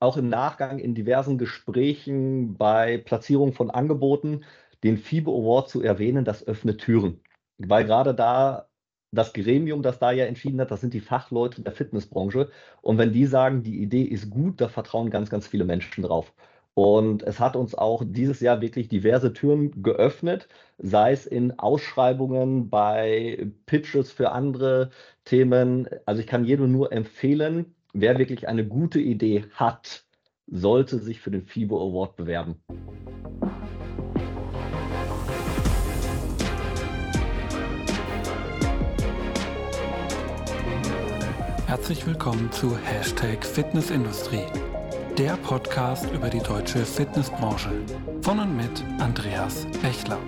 auch im Nachgang in diversen Gesprächen bei Platzierung von Angeboten den FIBO Award zu erwähnen, das öffnet Türen. Weil gerade da das Gremium, das da ja entschieden hat, das sind die Fachleute der Fitnessbranche. Und wenn die sagen, die Idee ist gut, da vertrauen ganz, ganz viele Menschen drauf. Und es hat uns auch dieses Jahr wirklich diverse Türen geöffnet, sei es in Ausschreibungen, bei Pitches für andere Themen. Also ich kann jedem nur empfehlen, wer wirklich eine gute Idee hat, sollte sich für den FIBO Award bewerben. Herzlich willkommen zu Hashtag Fitnessindustrie der Podcast über die deutsche Fitnessbranche. Von und mit Andreas Bechler.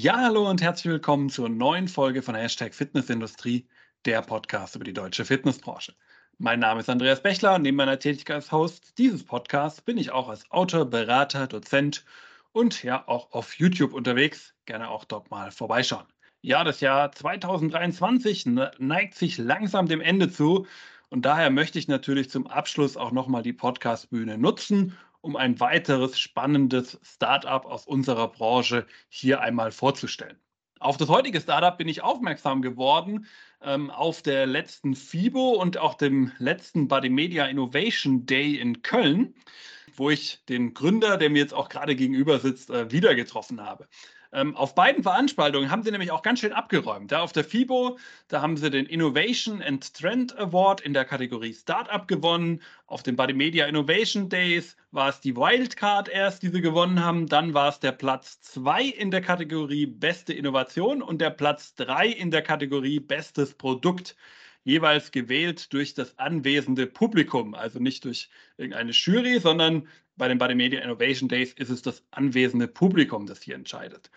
Ja, hallo und herzlich willkommen zur neuen Folge von Hashtag Fitnessindustrie, der Podcast über die deutsche Fitnessbranche. Mein Name ist Andreas Bechler und neben meiner Tätigkeit als Host dieses Podcasts bin ich auch als Autor, Berater, Dozent und ja auch auf YouTube unterwegs. Gerne auch dort mal vorbeischauen. Ja, das Jahr 2023 ne, neigt sich langsam dem Ende zu und daher möchte ich natürlich zum Abschluss auch nochmal die Podcast-Bühne nutzen, um ein weiteres spannendes Startup aus unserer Branche hier einmal vorzustellen. Auf das heutige Startup bin ich aufmerksam geworden ähm, auf der letzten FIBO und auch dem letzten Body Media Innovation Day in Köln wo ich den Gründer, der mir jetzt auch gerade gegenüber sitzt, äh, wieder getroffen habe. Ähm, auf beiden Veranstaltungen haben sie nämlich auch ganz schön abgeräumt. Ja, auf der FIBO, da haben sie den Innovation and Trend Award in der Kategorie Startup gewonnen. Auf den Body Media Innovation Days war es die Wildcard erst, die sie gewonnen haben. Dann war es der Platz 2 in der Kategorie Beste Innovation und der Platz 3 in der Kategorie Bestes Produkt jeweils gewählt durch das anwesende Publikum, also nicht durch irgendeine Jury, sondern bei den Body Media Innovation Days ist es das anwesende Publikum, das hier entscheidet.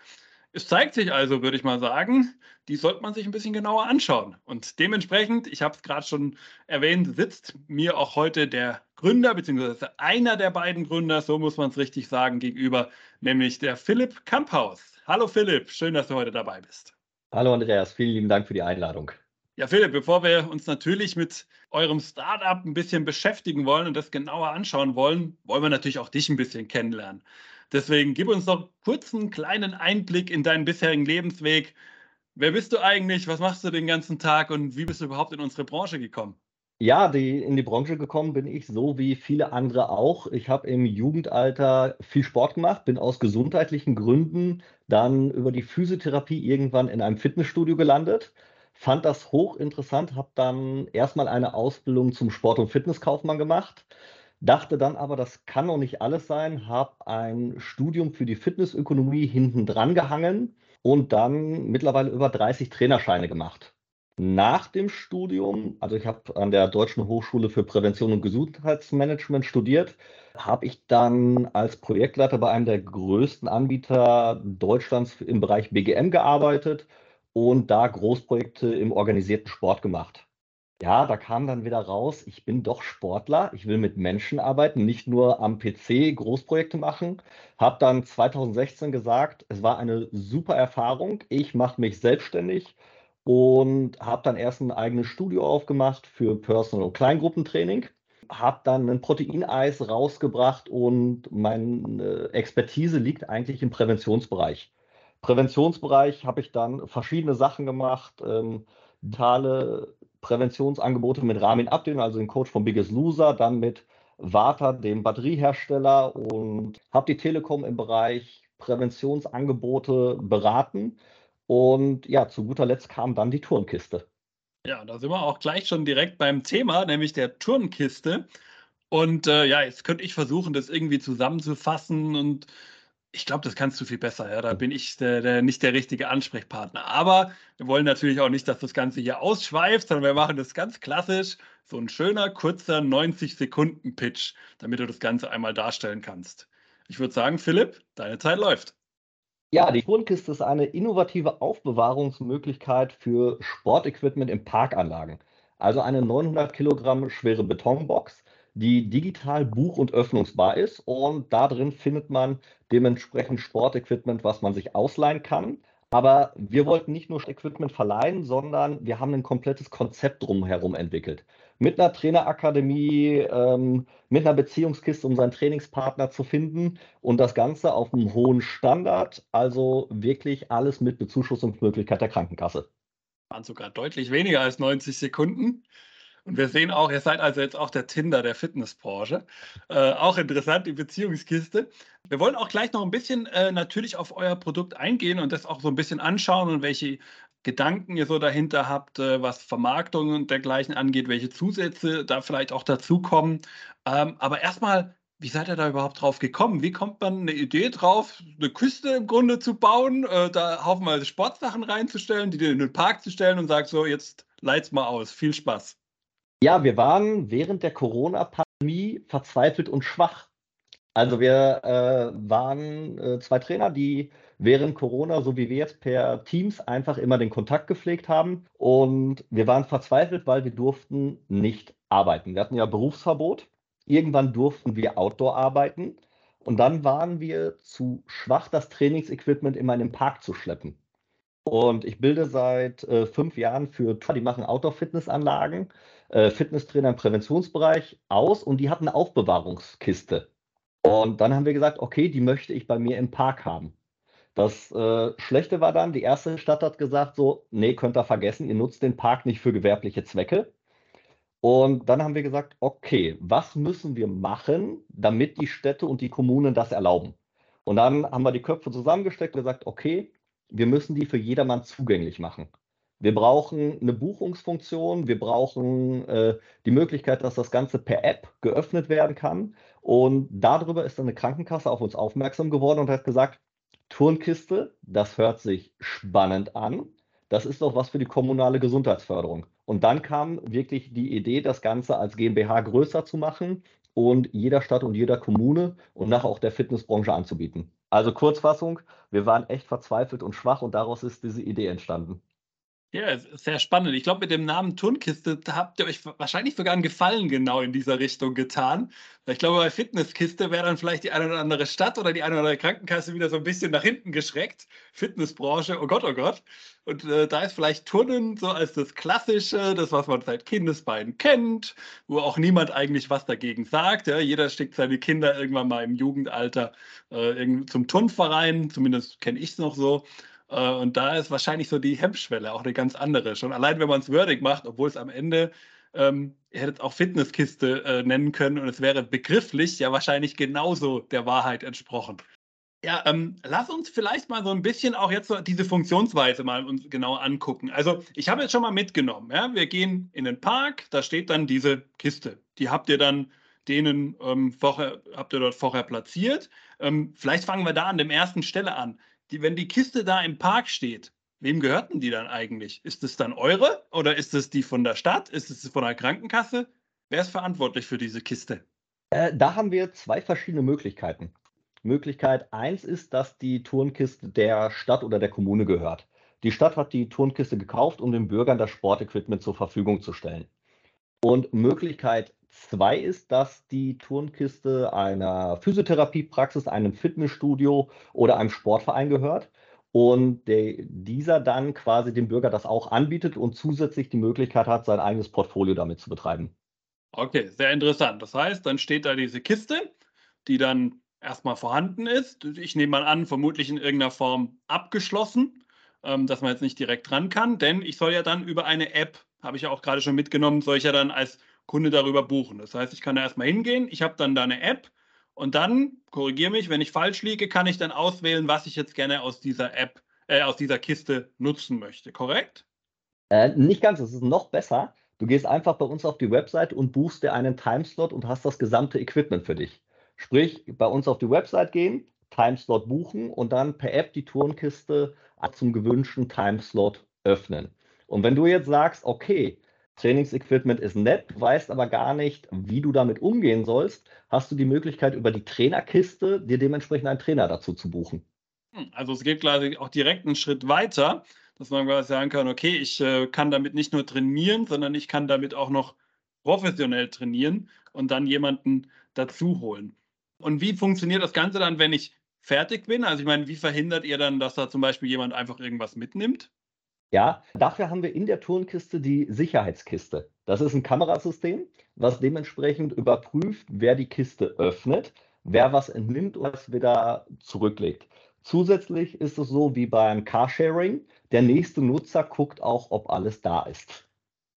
Es zeigt sich also, würde ich mal sagen, die sollte man sich ein bisschen genauer anschauen. Und dementsprechend, ich habe es gerade schon erwähnt, sitzt mir auch heute der Gründer, beziehungsweise einer der beiden Gründer, so muss man es richtig sagen, gegenüber, nämlich der Philipp Kamphaus. Hallo Philipp, schön, dass du heute dabei bist. Hallo Andreas, vielen lieben Dank für die Einladung. Ja, Philipp, bevor wir uns natürlich mit eurem Startup ein bisschen beschäftigen wollen und das genauer anschauen wollen, wollen wir natürlich auch dich ein bisschen kennenlernen. Deswegen gib uns doch kurz einen kleinen Einblick in deinen bisherigen Lebensweg. Wer bist du eigentlich? Was machst du den ganzen Tag und wie bist du überhaupt in unsere Branche gekommen? Ja, die, in die Branche gekommen bin ich so wie viele andere auch. Ich habe im Jugendalter viel Sport gemacht, bin aus gesundheitlichen Gründen dann über die Physiotherapie irgendwann in einem Fitnessstudio gelandet fand das hochinteressant, habe dann erstmal eine Ausbildung zum Sport- und Fitnesskaufmann gemacht, dachte dann aber, das kann noch nicht alles sein, habe ein Studium für die Fitnessökonomie hinten dran gehangen und dann mittlerweile über 30 Trainerscheine gemacht. Nach dem Studium, also ich habe an der Deutschen Hochschule für Prävention und Gesundheitsmanagement studiert, habe ich dann als Projektleiter bei einem der größten Anbieter Deutschlands im Bereich BGM gearbeitet und da Großprojekte im organisierten Sport gemacht. Ja, da kam dann wieder raus, ich bin doch Sportler, ich will mit Menschen arbeiten, nicht nur am PC Großprojekte machen. Habe dann 2016 gesagt, es war eine super Erfahrung, ich mache mich selbstständig und habe dann erst ein eigenes Studio aufgemacht für Personal- und Kleingruppentraining. Habe dann ein Proteineis rausgebracht und meine Expertise liegt eigentlich im Präventionsbereich. Präventionsbereich habe ich dann verschiedene Sachen gemacht. Ähm, digitale Präventionsangebote mit Ramin Abdin, also dem Coach von Biggest Loser, dann mit Vata, dem Batteriehersteller und habe die Telekom im Bereich Präventionsangebote beraten. Und ja, zu guter Letzt kam dann die Turnkiste. Ja, da sind wir auch gleich schon direkt beim Thema, nämlich der Turnkiste. Und äh, ja, jetzt könnte ich versuchen, das irgendwie zusammenzufassen und ich glaube, das kannst du viel besser. Ja? Da bin ich der, der, nicht der richtige Ansprechpartner. Aber wir wollen natürlich auch nicht, dass das Ganze hier ausschweift, sondern wir machen das ganz klassisch. So ein schöner, kurzer 90-Sekunden-Pitch, damit du das Ganze einmal darstellen kannst. Ich würde sagen, Philipp, deine Zeit läuft. Ja, die Grundkiste ist eine innovative Aufbewahrungsmöglichkeit für Sportequipment in Parkanlagen. Also eine 900 Kilogramm schwere Betonbox, die digital buch- und öffnungsbar ist. Und da drin findet man dementsprechend Sportequipment, was man sich ausleihen kann. Aber wir wollten nicht nur Equipment verleihen, sondern wir haben ein komplettes Konzept drumherum entwickelt. Mit einer Trainerakademie, ähm, mit einer Beziehungskiste, um seinen Trainingspartner zu finden und das Ganze auf einem hohen Standard, also wirklich alles mit Bezuschussungsmöglichkeit der Krankenkasse. Waren sogar deutlich weniger als 90 Sekunden. Und wir sehen auch, ihr seid also jetzt auch der Tinder der Fitnessbranche. Äh, auch interessant, die Beziehungskiste. Wir wollen auch gleich noch ein bisschen äh, natürlich auf euer Produkt eingehen und das auch so ein bisschen anschauen und welche Gedanken ihr so dahinter habt, äh, was Vermarktung und dergleichen angeht, welche Zusätze da vielleicht auch dazukommen. Ähm, aber erstmal, wie seid ihr da überhaupt drauf gekommen? Wie kommt man eine Idee drauf, eine Küste im Grunde zu bauen, äh, da haufenweise Sportsachen reinzustellen, die in den Park zu stellen und sagt so, jetzt leit's mal aus. Viel Spaß. Ja, wir waren während der Corona-Pandemie verzweifelt und schwach. Also wir äh, waren äh, zwei Trainer, die während Corona, so wie wir jetzt per Teams, einfach immer den Kontakt gepflegt haben. Und wir waren verzweifelt, weil wir durften nicht arbeiten. Wir hatten ja Berufsverbot. Irgendwann durften wir Outdoor arbeiten. Und dann waren wir zu schwach, das Trainingsequipment immer in den Park zu schleppen. Und ich bilde seit äh, fünf Jahren für die machen Outdoor-Fitnessanlagen äh, Fitnesstrainer im Präventionsbereich aus und die hatten eine Aufbewahrungskiste. Und dann haben wir gesagt, okay, die möchte ich bei mir im Park haben. Das äh, Schlechte war dann, die erste Stadt hat gesagt, so, nee, könnt ihr vergessen, ihr nutzt den Park nicht für gewerbliche Zwecke. Und dann haben wir gesagt, okay, was müssen wir machen, damit die Städte und die Kommunen das erlauben? Und dann haben wir die Köpfe zusammengesteckt und gesagt, okay, wir müssen die für jedermann zugänglich machen. Wir brauchen eine Buchungsfunktion, wir brauchen äh, die Möglichkeit, dass das Ganze per App geöffnet werden kann. Und darüber ist dann eine Krankenkasse auf uns aufmerksam geworden und hat gesagt, Turnkiste, das hört sich spannend an. Das ist doch was für die kommunale Gesundheitsförderung. Und dann kam wirklich die Idee, das Ganze als GmbH größer zu machen und jeder Stadt und jeder Kommune und nachher auch der Fitnessbranche anzubieten. Also Kurzfassung, wir waren echt verzweifelt und schwach und daraus ist diese Idee entstanden. Ja, sehr spannend. Ich glaube, mit dem Namen Turnkiste habt ihr euch wahrscheinlich sogar einen Gefallen genau in dieser Richtung getan. Ich glaube, bei Fitnesskiste wäre dann vielleicht die eine oder andere Stadt oder die eine oder andere Krankenkasse wieder so ein bisschen nach hinten geschreckt. Fitnessbranche, oh Gott, oh Gott. Und äh, da ist vielleicht Turnen so als das Klassische, das, was man seit Kindesbeinen kennt, wo auch niemand eigentlich was dagegen sagt. Ja? Jeder schickt seine Kinder irgendwann mal im Jugendalter äh, zum Turnverein, zumindest kenne ich es noch so. Äh, und da ist wahrscheinlich so die Hemmschwelle auch eine ganz andere. Schon allein, wenn man es würdig macht, obwohl es am Ende, ähm, ihr hättet auch Fitnesskiste äh, nennen können und es wäre begrifflich ja wahrscheinlich genauso der Wahrheit entsprochen. Ja, ähm, lass uns vielleicht mal so ein bisschen auch jetzt so diese Funktionsweise mal uns genau angucken. Also ich habe jetzt schon mal mitgenommen, ja, wir gehen in den Park, da steht dann diese Kiste. Die habt ihr dann denen ähm, vorher, habt ihr dort vorher platziert. Ähm, vielleicht fangen wir da an der ersten Stelle an die, wenn die Kiste da im Park steht, wem gehörten die dann eigentlich? Ist es dann eure oder ist es die von der Stadt? Ist es von der Krankenkasse? Wer ist verantwortlich für diese Kiste? Äh, da haben wir zwei verschiedene Möglichkeiten. Möglichkeit 1 ist, dass die Turnkiste der Stadt oder der Kommune gehört. Die Stadt hat die Turnkiste gekauft, um den Bürgern das Sportequipment zur Verfügung zu stellen. Und Möglichkeit 2 ist, dass die Turnkiste einer Physiotherapiepraxis, einem Fitnessstudio oder einem Sportverein gehört und der, dieser dann quasi dem Bürger das auch anbietet und zusätzlich die Möglichkeit hat, sein eigenes Portfolio damit zu betreiben. Okay, sehr interessant. Das heißt, dann steht da diese Kiste, die dann erstmal vorhanden ist. Ich nehme mal an, vermutlich in irgendeiner Form abgeschlossen, ähm, dass man jetzt nicht direkt dran kann, denn ich soll ja dann über eine App, habe ich ja auch gerade schon mitgenommen, soll ich ja dann als Kunde darüber buchen. Das heißt, ich kann da erstmal hingehen, ich habe dann da eine App und dann, korrigiere mich, wenn ich falsch liege, kann ich dann auswählen, was ich jetzt gerne aus dieser App, äh, aus dieser Kiste nutzen möchte. Korrekt? Äh, nicht ganz, es ist noch besser. Du gehst einfach bei uns auf die Website und buchst dir einen Timeslot und hast das gesamte Equipment für dich. Sprich, bei uns auf die Website gehen, Timeslot buchen und dann per App die Turnkiste zum gewünschten Timeslot öffnen. Und wenn du jetzt sagst, okay, Trainingsequipment ist nett, weißt aber gar nicht, wie du damit umgehen sollst, hast du die Möglichkeit, über die Trainerkiste dir dementsprechend einen Trainer dazu zu buchen. Hm, also es geht quasi auch direkt einen Schritt weiter, dass man quasi sagen kann, okay, ich äh, kann damit nicht nur trainieren, sondern ich kann damit auch noch professionell trainieren und dann jemanden dazu holen. Und wie funktioniert das Ganze dann, wenn ich fertig bin? Also ich meine, wie verhindert ihr dann, dass da zum Beispiel jemand einfach irgendwas mitnimmt? Ja, dafür haben wir in der Turnkiste die Sicherheitskiste. Das ist ein Kamerasystem, was dementsprechend überprüft, wer die Kiste öffnet, wer was entnimmt und was wieder zurücklegt. Zusätzlich ist es so wie beim Carsharing, der nächste Nutzer guckt auch, ob alles da ist.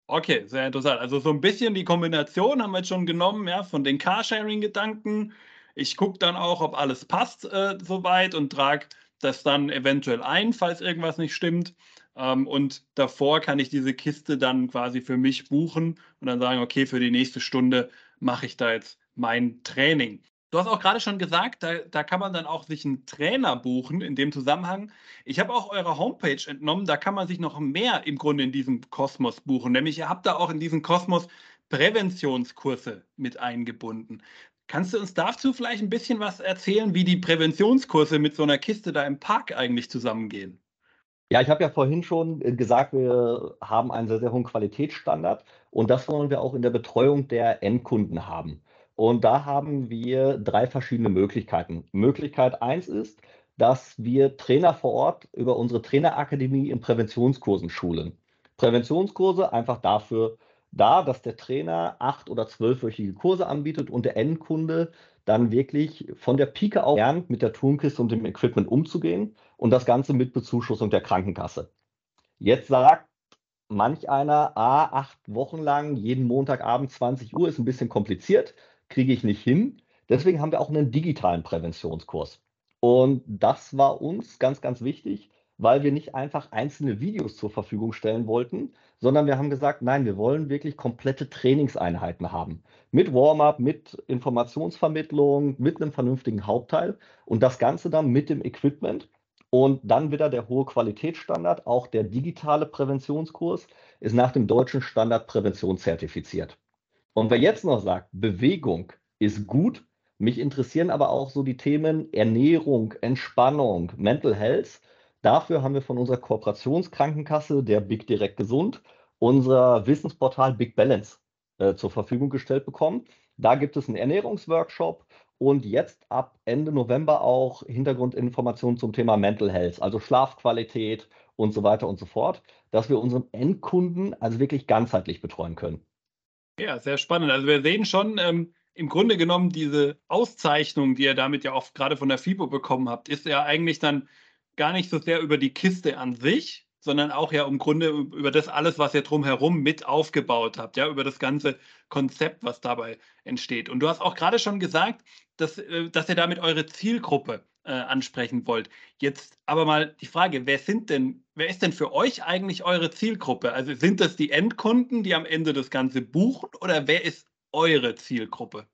Okay, sehr interessant. Also so ein bisschen die Kombination haben wir jetzt schon genommen, ja, von den Carsharing-Gedanken. Ich gucke dann auch, ob alles passt äh, soweit und trage das dann eventuell ein, falls irgendwas nicht stimmt. Ähm, und davor kann ich diese Kiste dann quasi für mich buchen und dann sagen, okay, für die nächste Stunde mache ich da jetzt mein Training. Du hast auch gerade schon gesagt, da, da, kann man dann auch sich einen Trainer buchen in dem Zusammenhang. Ich habe auch eure Homepage entnommen, da kann man sich noch mehr im Grunde in diesem Kosmos buchen. Nämlich ihr habt da auch in diesem Kosmos Präventionskurse mit eingebunden. Kannst du uns dazu vielleicht ein bisschen was erzählen, wie die Präventionskurse mit so einer Kiste da im Park eigentlich zusammengehen? Ja, ich habe ja vorhin schon äh, gesagt, wir haben einen sehr, sehr hohen Qualitätsstandard und das wollen wir auch in der Betreuung der Endkunden haben. Und da haben wir drei verschiedene Möglichkeiten. Möglichkeit eins ist, dass wir Trainer vor Ort über unsere Trainerakademie in Präventionskursen schulen. Präventionskurse einfach dafür da, dass der Trainer acht- oder zwölfwöchige Kurse anbietet und der Endkunde dann wirklich von der Pike auf lernt, mit der Turnkiste und dem Equipment umzugehen und das Ganze mit Bezuschussung der Krankenkasse. Jetzt sagt manch einer, ah, acht Wochen lang, jeden Montagabend 20 Uhr ist ein bisschen kompliziert, kriege ich nicht hin. Deswegen haben wir auch einen digitalen Präventionskurs. Und das war uns ganz, ganz wichtig, weil wir nicht einfach einzelne Videos zur Verfügung stellen wollten, sondern wir haben gesagt, nein, wir wollen wirklich komplette Trainingseinheiten haben. Mit Warm-up, mit Informationsvermittlung, mit einem vernünftigen Hauptteil und das Ganze dann mit dem Equipment. Und dann wieder der hohe Qualitätsstandard, auch der digitale Präventionskurs ist nach dem deutschen Standard Prävention zertifiziert. Und wer jetzt noch sagt, Bewegung ist gut, mich interessieren aber auch so die Themen Ernährung, Entspannung, Mental Health Dafür haben wir von unserer Kooperationskrankenkasse, der Big Direkt Gesund, unser Wissensportal Big Balance äh, zur Verfügung gestellt bekommen. Da gibt es einen Ernährungsworkshop und jetzt ab Ende November auch Hintergrundinformationen zum Thema Mental Health, also Schlafqualität und so weiter und so fort, dass wir unseren Endkunden also wirklich ganzheitlich betreuen können. Ja, sehr spannend. Also wir sehen schon, ähm, im Grunde genommen diese Auszeichnung, die ihr damit ja auch gerade von der FIBO bekommen habt, ist ja eigentlich dann gar nicht so sehr über die Kiste an sich, sondern auch ja im Grunde über das alles, was ihr drumherum mit aufgebaut habt, ja, über das ganze Konzept, was dabei entsteht. Und du hast auch gerade schon gesagt, dass, äh, dass ihr damit eure Zielgruppe äh, ansprechen wollt. Jetzt aber mal die Frage, wer sind denn, wer ist denn für euch eigentlich eure Zielgruppe? Also sind das die Endkunden, die am Ende das Ganze buchen oder wer ist eure Zielgruppe?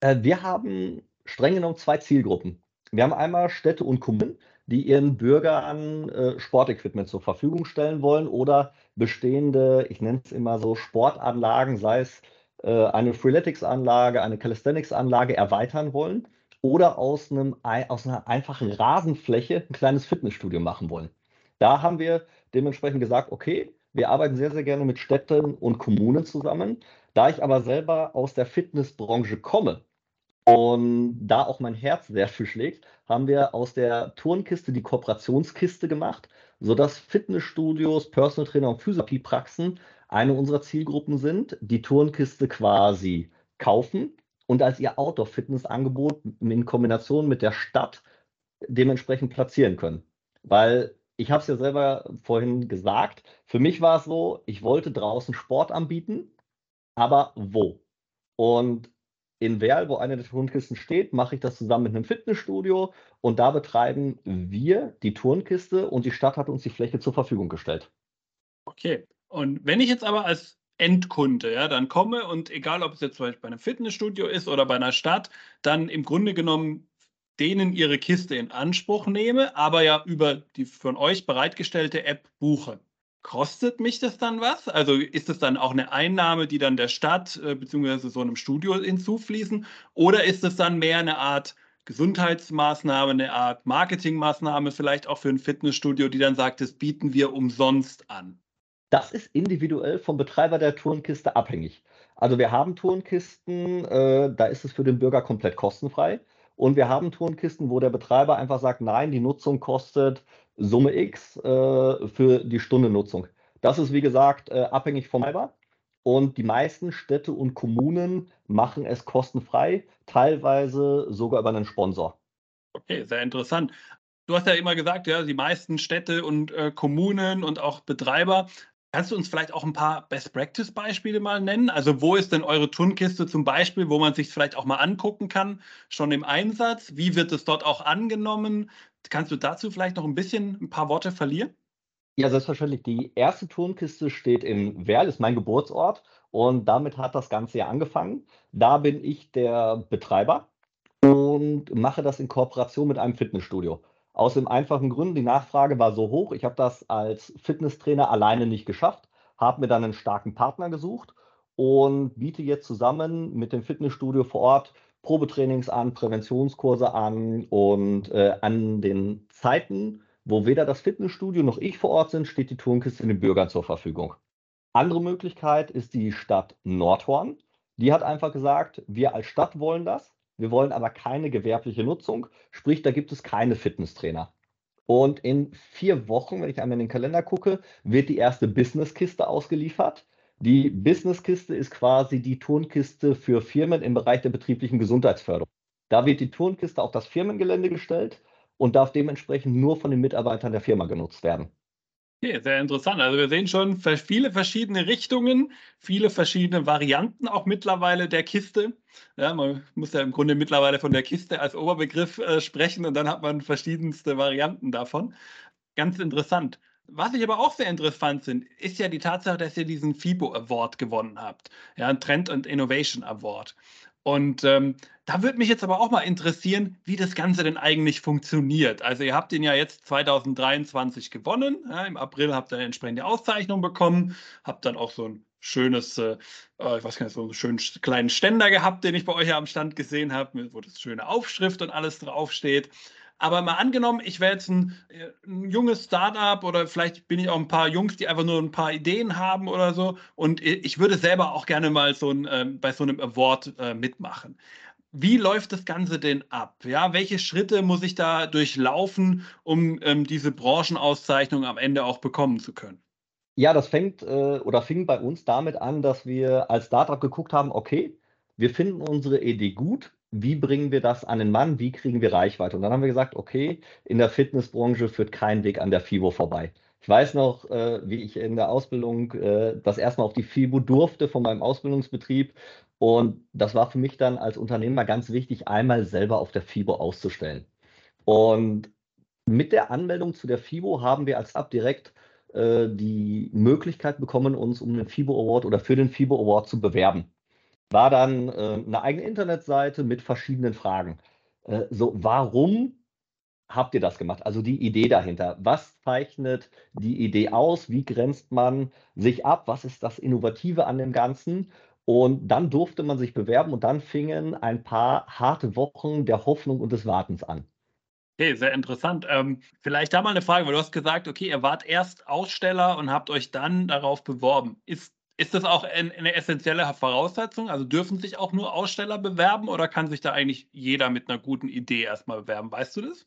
Äh, wir haben streng genommen zwei Zielgruppen. Wir haben einmal Städte und Kommunen, die ihren Bürgern äh, Sportequipment zur Verfügung stellen wollen oder bestehende, ich nenne es immer so, Sportanlagen, sei es äh, eine Freeletics-Anlage, eine Calisthenics-Anlage erweitern wollen oder aus, einem, aus einer einfachen Rasenfläche ein kleines Fitnessstudio machen wollen. Da haben wir dementsprechend gesagt, okay, wir arbeiten sehr, sehr gerne mit Städten und Kommunen zusammen. Da ich aber selber aus der Fitnessbranche komme, und da auch mein Herz sehr für schlägt, haben wir aus der Turnkiste die Kooperationskiste gemacht, sodass Fitnessstudios, Personal Trainer und Physiotherapiepraxen eine unserer Zielgruppen sind, die Turnkiste quasi kaufen und als ihr Outdoor-Fitness-Angebot in Kombination mit der Stadt dementsprechend platzieren können. Weil ich habe es ja selber vorhin gesagt, für mich war es so, ich wollte draußen Sport anbieten, aber wo? Und in Werl, wo eine der Turnkisten steht, mache ich das zusammen mit einem Fitnessstudio und da betreiben wir die Turnkiste und die Stadt hat uns die Fläche zur Verfügung gestellt. Okay. Und wenn ich jetzt aber als Endkunde, ja, dann komme und egal, ob es jetzt zum Beispiel bei einem Fitnessstudio ist oder bei einer Stadt, dann im Grunde genommen denen ihre Kiste in Anspruch nehme, aber ja über die von euch bereitgestellte App buche. Kostet mich das dann was? Also ist das dann auch eine Einnahme, die dann der Stadt äh, bzw. so einem Studio hinzufließen? Oder ist es dann mehr eine Art Gesundheitsmaßnahme, eine Art Marketingmaßnahme, vielleicht auch für ein Fitnessstudio, die dann sagt, das bieten wir umsonst an? Das ist individuell vom Betreiber der Turnkiste abhängig. Also wir haben Turnkisten, äh, da ist es für den Bürger komplett kostenfrei. Und wir haben Turnkisten, wo der Betreiber einfach sagt, nein, die Nutzung kostet Summe X äh, für die Stunde Nutzung. Das ist, wie gesagt, äh, abhängig vom Betreiber. Und die meisten Städte und Kommunen machen es kostenfrei, teilweise sogar über einen Sponsor. Okay, sehr interessant. Du hast ja immer gesagt, ja, die meisten Städte und äh, Kommunen und auch Betreiber. Kannst du uns vielleicht auch ein paar Best-Practice-Beispiele mal nennen? Also wo ist denn eure Turnkiste zum Beispiel, wo man sich vielleicht auch mal angucken kann, schon im Einsatz? Wie wird es dort auch angenommen? Kannst du dazu vielleicht noch ein bisschen ein paar Worte verlieren? Ja, selbstverständlich. Die erste Turnkiste steht in Werl, ist mein Geburtsort. Und damit hat das Ganze ja angefangen. Da bin ich der Betreiber und mache das in Kooperation mit einem Fitnessstudio. Aus dem einfachen Grund, die Nachfrage war so hoch, ich habe das als Fitnesstrainer alleine nicht geschafft, habe mir dann einen starken Partner gesucht und biete jetzt zusammen mit dem Fitnessstudio vor Ort Probetrainings an, Präventionskurse an und äh, an den Zeiten, wo weder das Fitnessstudio noch ich vor Ort sind, steht die Turnkiste den Bürgern zur Verfügung. Andere Möglichkeit ist die Stadt Nordhorn. Die hat einfach gesagt, wir als Stadt wollen das, wir wollen aber keine gewerbliche Nutzung, sprich, da gibt es keine Fitnesstrainer. Und in vier Wochen, wenn ich einmal in den Kalender gucke, wird die erste Businesskiste ausgeliefert. Die Businesskiste ist quasi die Turnkiste für Firmen im Bereich der betrieblichen Gesundheitsförderung. Da wird die Turnkiste auf das Firmengelände gestellt und darf dementsprechend nur von den Mitarbeitern der Firma genutzt werden. Okay, sehr interessant. Also wir sehen schon viele verschiedene Richtungen, viele verschiedene Varianten auch mittlerweile der Kiste. Ja, man muss ja im Grunde mittlerweile von der Kiste als Oberbegriff äh, sprechen und dann hat man verschiedenste Varianten davon. Ganz interessant. Was ich aber auch sehr interessant finde, ist ja die Tatsache, dass ihr diesen FIBO Award gewonnen habt. Ja, Trend and Innovation Award. Und ähm, da würde mich jetzt aber auch mal interessieren, wie das Ganze denn eigentlich funktioniert. Also ihr habt ihn ja jetzt 2023 gewonnen. Ja, Im April habt ihr eine entsprechende Auszeichnung bekommen, habt dann auch so ein schönes, äh, äh ich weiß gar nicht, so einen schönen kleinen Ständer gehabt, den ich bei euch ja am Stand gesehen habe, wo das schöne Aufschrift und alles draufsteht. Aber mal angenommen, ich wäre jetzt ein, äh, ein, junges Startup oder vielleicht bin ich auch ein paar Jungs, die einfach nur ein paar Ideen haben oder so. Und ich würde selber auch gerne mal so ein, äh, bei so einem Award äh, mitmachen. Wie läuft das Ganze denn ab? Ja, welche Schritte muss ich da durchlaufen, um ähm, diese Branchenauszeichnung am Ende auch bekommen zu können? Ja, das fängt äh, oder fing bei uns damit an, dass wir als Startup geguckt haben, okay, wir finden unsere Idee gut, wie bringen wir das an den Mann, wie kriegen wir Reichweite? Und dann haben wir gesagt, okay, in der Fitnessbranche führt kein Weg an der FIBO vorbei. Ich weiß noch, äh, wie ich in der Ausbildung äh, das erstmal auf die FIBO durfte von meinem Ausbildungsbetrieb. Und das war für mich dann als Unternehmer ganz wichtig, einmal selber auf der FIBO auszustellen. Und mit der Anmeldung zu der FIBO haben wir als Ab direkt äh, die Möglichkeit bekommen, uns um den FIBO Award oder für den FIBO Award zu bewerben war dann äh, eine eigene Internetseite mit verschiedenen Fragen. Äh, so, warum habt ihr das gemacht? Also die Idee dahinter. Was zeichnet die Idee aus? Wie grenzt man sich ab? Was ist das Innovative an dem Ganzen? Und dann durfte man sich bewerben und dann fingen ein paar harte Wochen der Hoffnung und des Wartens an. Okay, sehr interessant. Ähm, vielleicht da mal eine Frage, weil du hast gesagt, okay, ihr wart erst Aussteller und habt euch dann darauf beworben. Ist ist das auch eine essentielle Voraussetzung? Also dürfen sich auch nur Aussteller bewerben oder kann sich da eigentlich jeder mit einer guten Idee erstmal bewerben? Weißt du das?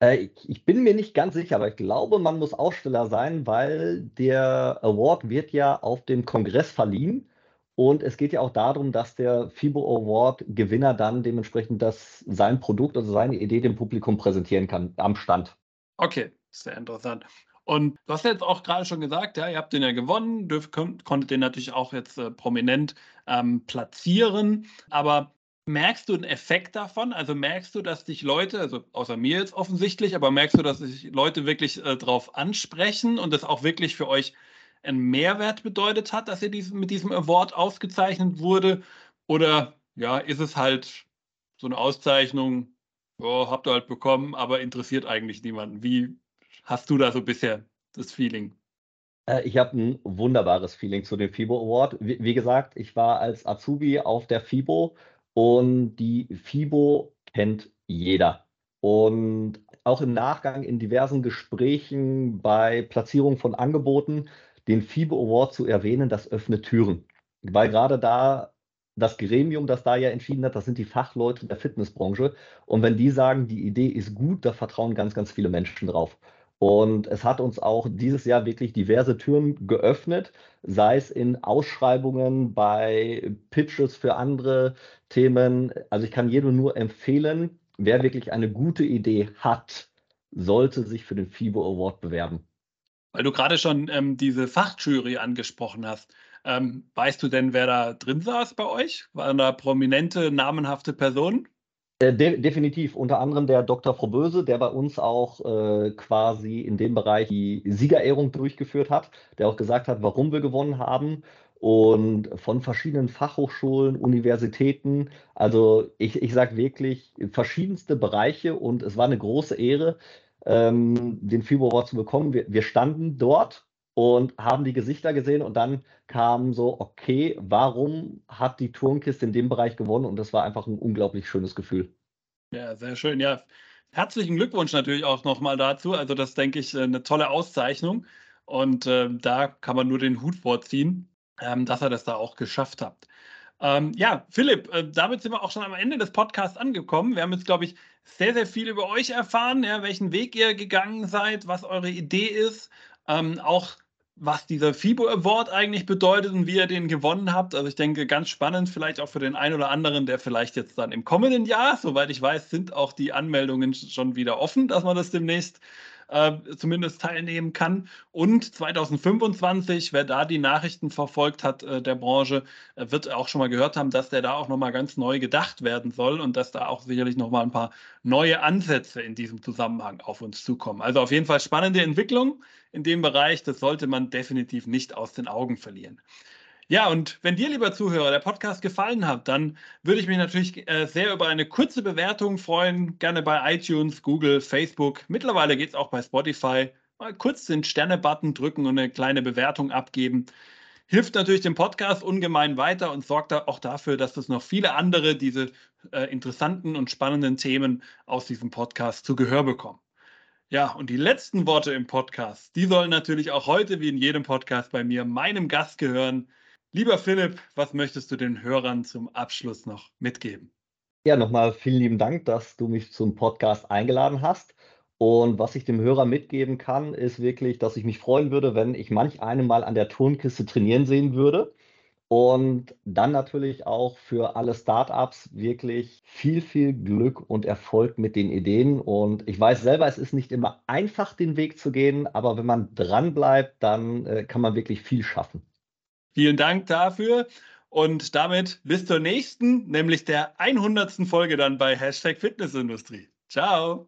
Äh, ich bin mir nicht ganz sicher, aber ich glaube, man muss Aussteller sein, weil der Award wird ja auf dem Kongress verliehen. Und es geht ja auch darum, dass der FIBO Award Gewinner dann dementsprechend das, sein Produkt, also seine Idee dem Publikum präsentieren kann am Stand. Okay, sehr interessant. Und du hast ja jetzt auch gerade schon gesagt, ja, ihr habt den ja gewonnen, dürft, könnt, konntet den natürlich auch jetzt äh, prominent ähm, platzieren. Aber merkst du einen Effekt davon? Also merkst du, dass dich Leute, also außer mir jetzt offensichtlich, aber merkst du, dass sich Leute wirklich äh, darauf ansprechen und das auch wirklich für euch einen Mehrwert bedeutet hat, dass ihr diesen, mit diesem Award ausgezeichnet wurde? Oder ja, ist es halt so eine Auszeichnung, oh, habt ihr halt bekommen, aber interessiert eigentlich niemanden? Wie, hast du da so bisher das Feeling? Äh, ich habe ein wunderbares Feeling zu dem FIBO Award. Wie, wie, gesagt, ich war als Azubi auf der FIBO und die FIBO kennt jeder. Und auch im Nachgang in diversen Gesprächen bei Platzierung von Angeboten den FIBO Award zu erwähnen, das öffnet Türen. Weil gerade da das Gremium, das da ja entschieden hat, das sind die Fachleute der Fitnessbranche. Und wenn die sagen, die Idee ist gut, da vertrauen ganz, ganz viele Menschen drauf. Und es hat uns auch dieses Jahr wirklich diverse Türen geöffnet, sei es in Ausschreibungen, bei Pitches für andere Themen. Also ich kann jedem nur empfehlen, wer wirklich eine gute Idee hat, sollte sich für den FIBO Award bewerben. Weil du gerade schon ähm, diese Fachjury angesprochen hast. Ähm, weißt du denn, wer da drin saß bei euch? Waren da prominente, namenhafte Personen? Äh, de definitiv, unter anderem der Dr. Froböse, der bei uns auch äh, quasi in dem Bereich die Siegerehrung durchgeführt hat, der auch gesagt hat, warum wir gewonnen haben und von verschiedenen Fachhochschulen, Universitäten. Also ich, ich sage wirklich verschiedenste Bereiche und es war eine große Ehre, ähm, den FIBO Award zu bekommen. Wir, wir standen dort und haben die Gesichter gesehen und dann kam so, okay, warum hat die Turnkiste in dem Bereich gewonnen? Und das war einfach ein unglaublich schönes Gefühl. Ja, sehr schön. Ja, herzlichen Glückwunsch natürlich auch nochmal dazu. Also das denke ich eine tolle Auszeichnung und äh, da kann man nur den Hut vorziehen, ähm, dass er das da auch geschafft hat. Ähm, ja, Philipp, äh, damit sind wir auch schon am Ende des Podcasts angekommen. Wir haben jetzt, glaube ich, sehr, sehr viel über euch erfahren, ja, welchen Weg ihr gegangen seid, was eure Idee ist, ähm, auch was dieser FIBO Award eigentlich bedeutet und wie ihr den gewonnen habt. Also ich denke, ganz spannend, vielleicht auch für den einen oder anderen, der vielleicht jetzt dann im kommenden Jahr, soweit ich weiß, sind auch die Anmeldungen schon wieder offen, dass man das demnächst äh, zumindest teilnehmen kann. Und 2025, wer da die Nachrichten verfolgt hat äh, der Branche, äh, wird auch schon mal gehört haben, dass der da auch nochmal ganz neu gedacht werden soll und dass da auch sicherlich nochmal ein paar neue Ansätze in diesem Zusammenhang auf uns zukommen. Also auf jeden Fall spannende Entwicklung in dem Bereich. Das sollte man definitiv nicht aus den Augen verlieren. Ja, und wenn dir, lieber Zuhörer, der Podcast gefallen hat, dann würde ich mich natürlich äh, sehr über eine kurze Bewertung freuen. Gerne bei iTunes, Google, Facebook. Mittlerweile geht es auch bei Spotify. Mal kurz den Sterne-Button drücken und eine kleine Bewertung abgeben. Hilft natürlich dem Podcast ungemein weiter und sorgt auch dafür, dass es noch viele andere diese äh, interessanten und spannenden Themen aus diesem Podcast zu Gehör bekommen. Ja, und die letzten Worte im Podcast, die sollen natürlich auch heute wie in jedem Podcast bei mir meinem Gast gehören. Lieber Philipp, was möchtest du den Hörern zum Abschluss noch mitgeben? Ja, nochmal vielen lieben Dank, dass du mich zum Podcast eingeladen hast. Und was ich dem Hörer mitgeben kann, ist wirklich, dass ich mich freuen würde, wenn ich manch einen mal an der Turnkiste trainieren sehen würde. Und dann natürlich auch für alle Startups wirklich viel, viel Glück und Erfolg mit den Ideen. Und ich weiß selber, es ist nicht immer einfach, den Weg zu gehen, aber wenn man dran bleibt, dann äh, kann man wirklich viel schaffen. Vielen Dank dafür. Und damit bis zur nächsten, nämlich der 100. Folge dann bei Hashtag Fitnessindustrie. Ciao.